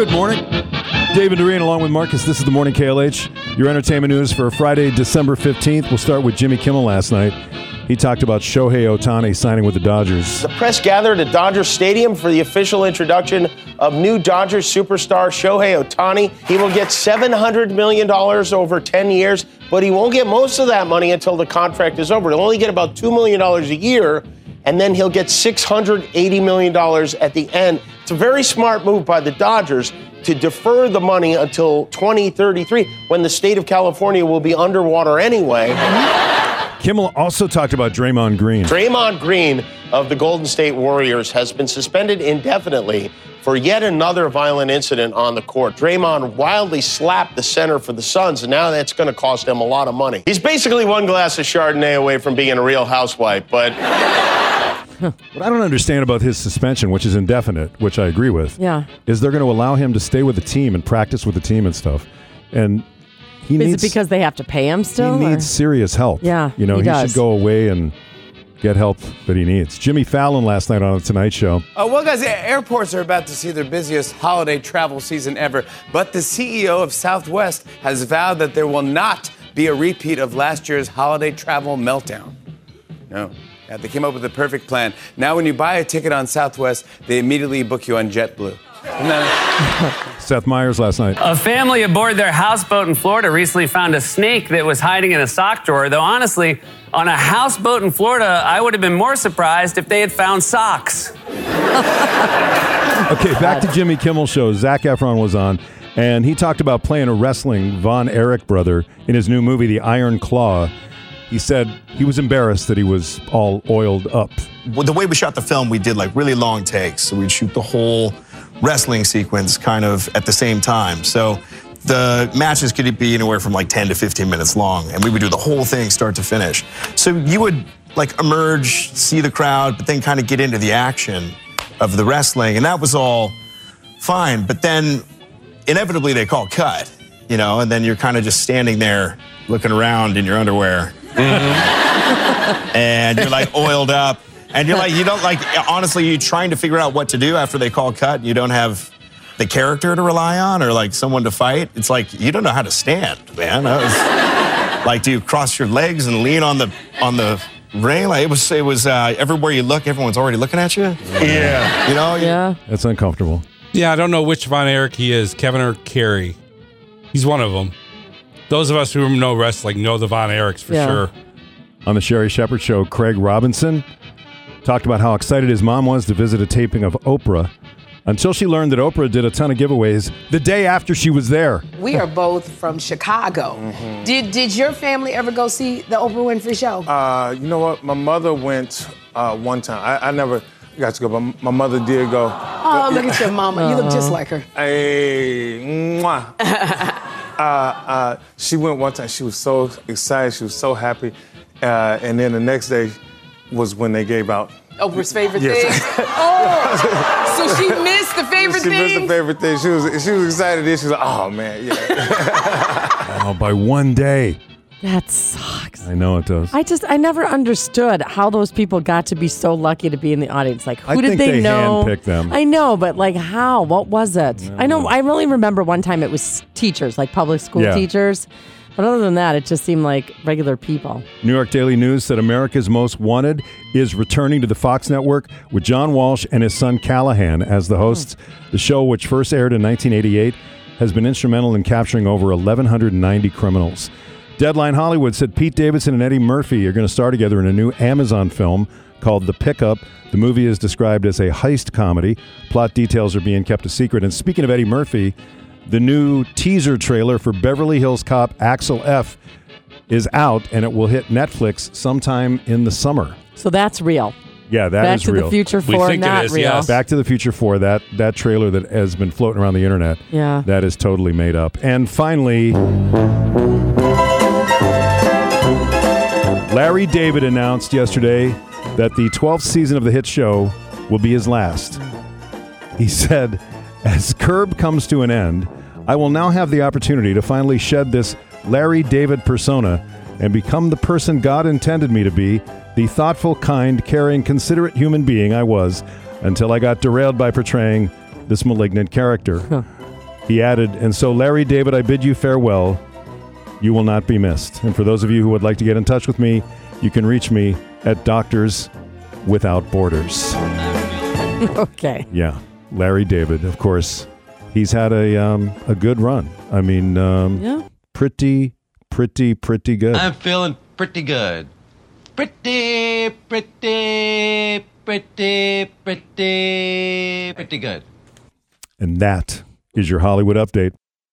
Good morning. David Doreen along with Marcus. This is the Morning KLH. Your entertainment news for Friday, December 15th. We'll start with Jimmy Kimmel last night. He talked about Shohei Ohtani signing with the Dodgers. The press gathered at Dodger Stadium for the official introduction of new Dodgers superstar Shohei Ohtani. He will get $700 million over 10 years, but he won't get most of that money until the contract is over. He'll only get about $2 million a year, and then he'll get $680 million at the end. It's a very smart move by the Dodgers to defer the money until 2033 when the state of California will be underwater anyway. Kimmel also talked about Draymond Green. Draymond Green of the Golden State Warriors has been suspended indefinitely for yet another violent incident on the court. Draymond wildly slapped the center for the Suns, and now that's going to cost him a lot of money. He's basically one glass of Chardonnay away from being a real housewife, but What I don't understand about his suspension, which is indefinite, which I agree with, Yeah. is they're going to allow him to stay with the team and practice with the team and stuff. And he Is needs it because they have to pay him still? he or- needs serious help. Yeah, you know he he, does. should go away and get help that he needs. Jimmy Fallon last night on the Tonight Show. Uh, well, guys, a- airports are about to see their busiest holiday travel season ever, but the CEO of Southwest has vowed that there will not be a repeat of last year's holiday travel meltdown. No. Yeah, they came up with the perfect plan. Now, when you buy a ticket on Southwest, they immediately book you on JetBlue. Isn't Seth Meyers last night. A family aboard their houseboat in Florida recently found a snake that was hiding in a sock drawer. Though honestly, on a houseboat in Florida, I would have been more surprised if they had found socks. Okay, back to Jimmy Kimmel show. Zac Efron was on, and he talked about playing a wrestling Von Erich brother in his new movie, The Iron Claw. He said he was embarrassed that he was all oiled up. Well, the way we shot the film, we did like really long takes. So we'd shoot the whole wrestling sequence kind of at the same time. So the matches could be anywhere from like 10 to 15 minutes long. And we would do the whole thing start to finish. So you would like emerge, see the crowd, but then kind of get into the action of the wrestling. And that was all fine. But then inevitably they call cut, you know, and then you're kind of just standing there looking around in your underwear. and you're like oiled up. And you're like, you don't like, honestly, you're trying to figure out what to do after they call cut. You don't have the character to rely on or like someone to fight. It's like, you don't know how to stand, man. That was, like, do you cross your legs and lean on the, on the ring? Like, it was, it was, uh, everywhere you look, everyone's already looking at you. yeah. You know? Yeah. That's uncomfortable. Yeah, I don't know which Von Erich he is, Kevin or Kerry. He's one of them. Those of us who know wrestling know the Von Erichs for Yeah. sure. On the Sherri Shepherd show, Craig Robinson talked about how excited his mom was to visit a taping of Oprah until she learned that Oprah did a ton of giveaways the day after she was there. We are both from Chicago. Did did your family ever go see the Oprah Winfrey Show? Uh, you know what? My mother went uh, one time. I, I never got to go, but my mother did go. oh, look at your mama. You look just like her. Hey, mwah. uh, uh, she went one time. She was so excited. She was so happy. Uh, and then the next day was when they gave out. Oprah's favorite Yes. thing. Oh, so she missed the favorite thing. she missed thing. the favorite thing. She was she was excited. Then she was like, "Oh man, yeah." Oh, by one day. That sucks. I know it does. I just I never understood how those people got to be so lucky to be in the audience. Like who I did think they, they know? handpicked them. I know, but like how? What was it? I know. I only remember one time it was teachers, like public school Yeah. teachers. But other than that, it just seemed like regular people. New York Daily News said America's Most Wanted is returning to the Fox network with John Walsh and his son Callahan as the hosts. Hmm. The show, which first aired in 1988, has been instrumental in capturing over 1,190 criminals. Deadline Hollywood said Pete Davidson and Eddie Murphy are going to star together in a new Amazon film called The Pickup. The movie is described as a heist comedy. Plot details are being kept a secret. And speaking of Eddie Murphy, the new teaser trailer for Beverly Hills Cop Axel F is out and it will hit Netflix sometime in the summer. So that's real. Yeah, that Back is to real. the Future We 4, think it not is, real. yes. Back to the Future 4, that that trailer that has been floating around the internet. Yeah. That is totally made up. And finally, Larry David announced yesterday that the 12th season of the hit show will be his last. He said, As Curb comes to an end, I will now have the opportunity to finally shed this Larry David persona and become the person God intended me to be the thoughtful, kind, caring, considerate human being I was until I got derailed by portraying this malignant character. He added, and so Larry David, I bid you farewell. You will not be missed. And for those of you who would like to get in touch with me, you can reach me at Doctors Without Borders. okay. Yeah, Larry David, of course. He's had a um, a good run. I mean, um, Yeah. pretty, pretty, pretty good. I'm feeling pretty good. Pretty, pretty, pretty, pretty, pretty good. and that is your Hollywood update.